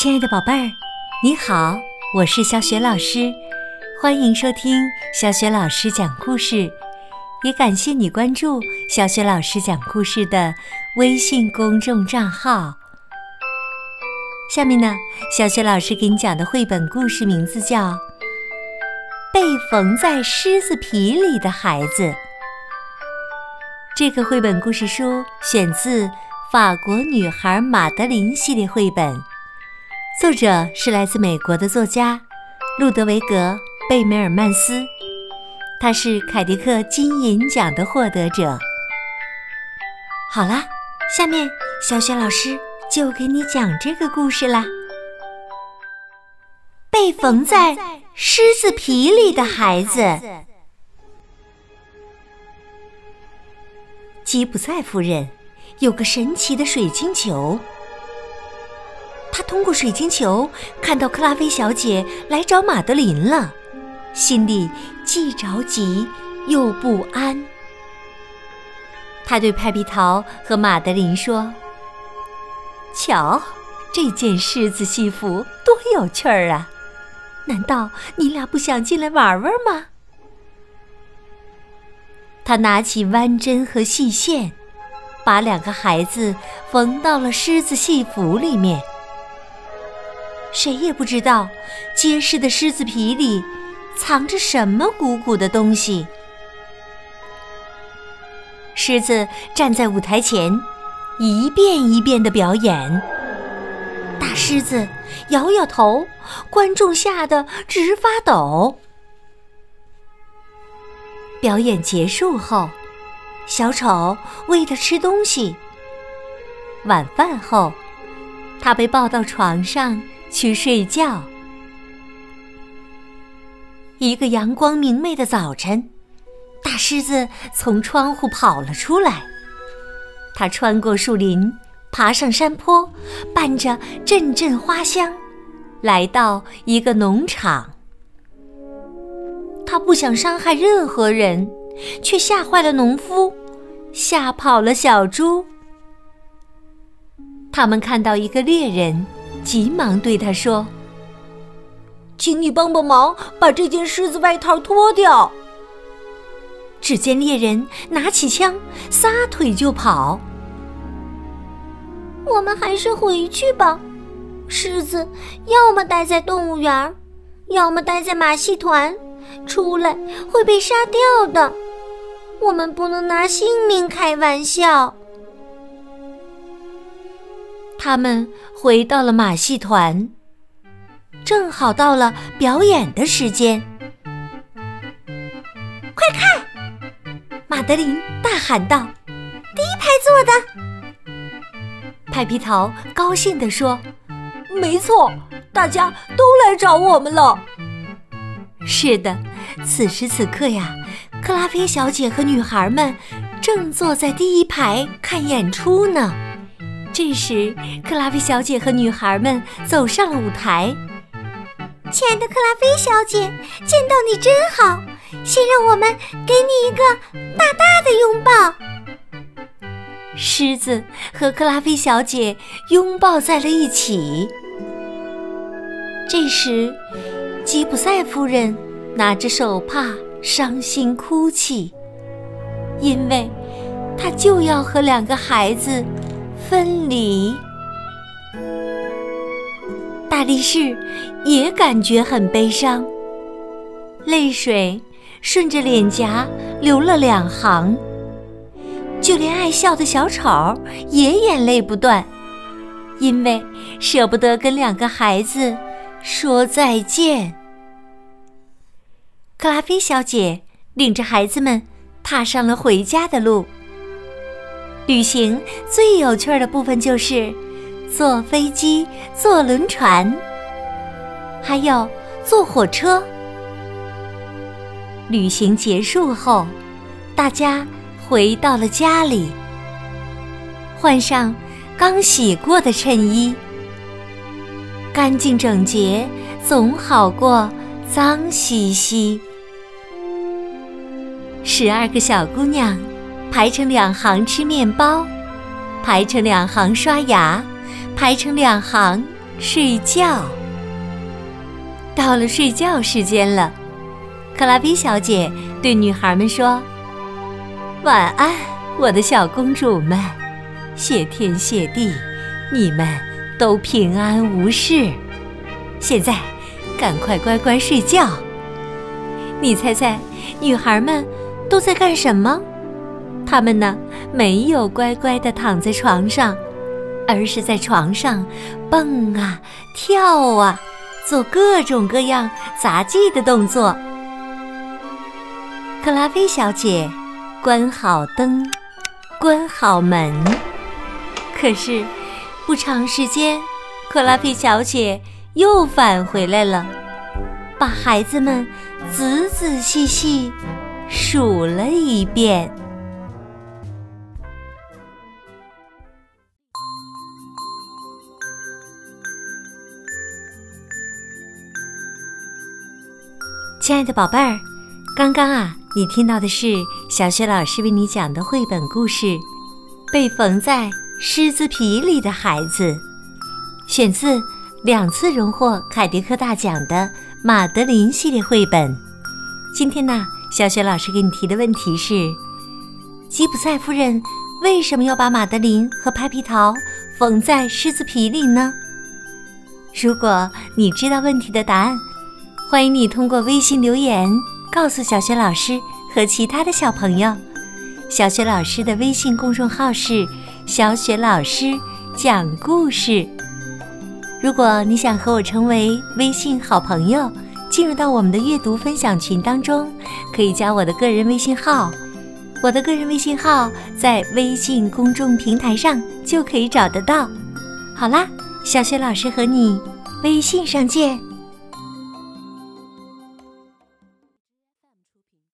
亲爱的宝贝儿，你好，我是小雪老师，欢迎收听小雪老师讲故事，也感谢你关注小雪老师讲故事的微信公众账号。下面呢，小雪老师给你讲的绘本故事名字叫《被缝在狮子皮里的孩子》。这个绘本故事书选自法国女孩马德琳系列绘本。作者是来自美国的作家路德维格·贝梅尔曼斯，他是凯迪克金银奖的获得者。好啦，下面小雪老师就给你讲这个故事啦。被缝在狮子皮里的孩子，吉普赛夫人有个神奇的水晶球。他通过水晶球看到克拉菲小姐来找马德琳了，心里既着急又不安。他对派皮桃和马德琳说：“瞧，这件狮子戏服多有趣儿啊！难道你俩不想进来玩玩吗？”他拿起弯针和细线，把两个孩子缝到了狮子戏服里面。谁也不知道，结实的狮子皮里藏着什么鼓鼓的东西。狮子站在舞台前，一遍一遍的表演。大狮子摇摇头，观众吓得直发抖。表演结束后，小丑喂它吃东西。晚饭后，他被抱到床上。去睡觉。一个阳光明媚的早晨，大狮子从窗户跑了出来。它穿过树林，爬上山坡，伴着阵阵花香，来到一个农场。它不想伤害任何人，却吓坏了农夫，吓跑了小猪。他们看到一个猎人。急忙对他说：“请你帮帮忙，把这件狮子外套脱掉。”只见猎人拿起枪，撒腿就跑。我们还是回去吧。狮子要么待在动物园，要么待在马戏团，出来会被杀掉的。我们不能拿性命开玩笑。他们回到了马戏团，正好到了表演的时间。快看！马德琳大喊道：“第一排坐的。”派皮桃高兴地说：“没错，大家都来找我们了。”是的，此时此刻呀，克拉菲小姐和女孩们正坐在第一排看演出呢。这时，克拉菲小姐和女孩们走上了舞台。亲爱的克拉菲小姐，见到你真好。先让我们给你一个大大的拥抱。狮子和克拉菲小姐拥抱在了一起。这时，吉普赛夫人拿着手帕，伤心哭泣，因为她就要和两个孩子。分离，大力士也感觉很悲伤，泪水顺着脸颊流了两行。就连爱笑的小丑也眼泪不断，因为舍不得跟两个孩子说再见。克拉菲小姐领着孩子们踏上了回家的路。旅行最有趣的部分就是坐飞机、坐轮船，还有坐火车。旅行结束后，大家回到了家里，换上刚洗过的衬衣，干净整洁总好过脏兮兮。十二个小姑娘。排成两行吃面包，排成两行刷牙，排成两行睡觉。到了睡觉时间了，克拉菲小姐对女孩们说：“晚安，我的小公主们，谢天谢地，你们都平安无事。现在，赶快乖乖睡觉。你猜猜，女孩们都在干什么？他们呢，没有乖乖地躺在床上。”而是在床上蹦啊跳啊，做各种各样杂技的动作。克拉菲小姐关好灯，关好门。可是不长时间，克拉菲小姐又返回来了，把孩子们仔仔细细数了一遍。亲爱的宝贝儿，刚刚啊，你听到的是小雪老师为你讲的绘本故事《被缝在狮子皮里的孩子》，选自两次荣获凯迪克大奖的《马德琳》系列绘本。今天呢，小雪老师给你提的问题是：吉普赛夫人为什么要把马德琳和拍皮桃缝在狮子皮里呢？如果你知道问题的答案，欢迎你通过微信留言告诉小雪老师和其他的小朋友。小雪老师的微信公众号是“小雪老师讲故事”。如果你想和我成为微信好朋友，进入到我们的阅读分享群当中，可以加我的个人微信号。我的个人微信号在微信公众平台上就可以找得到。好啦，小雪老师和你微信上见。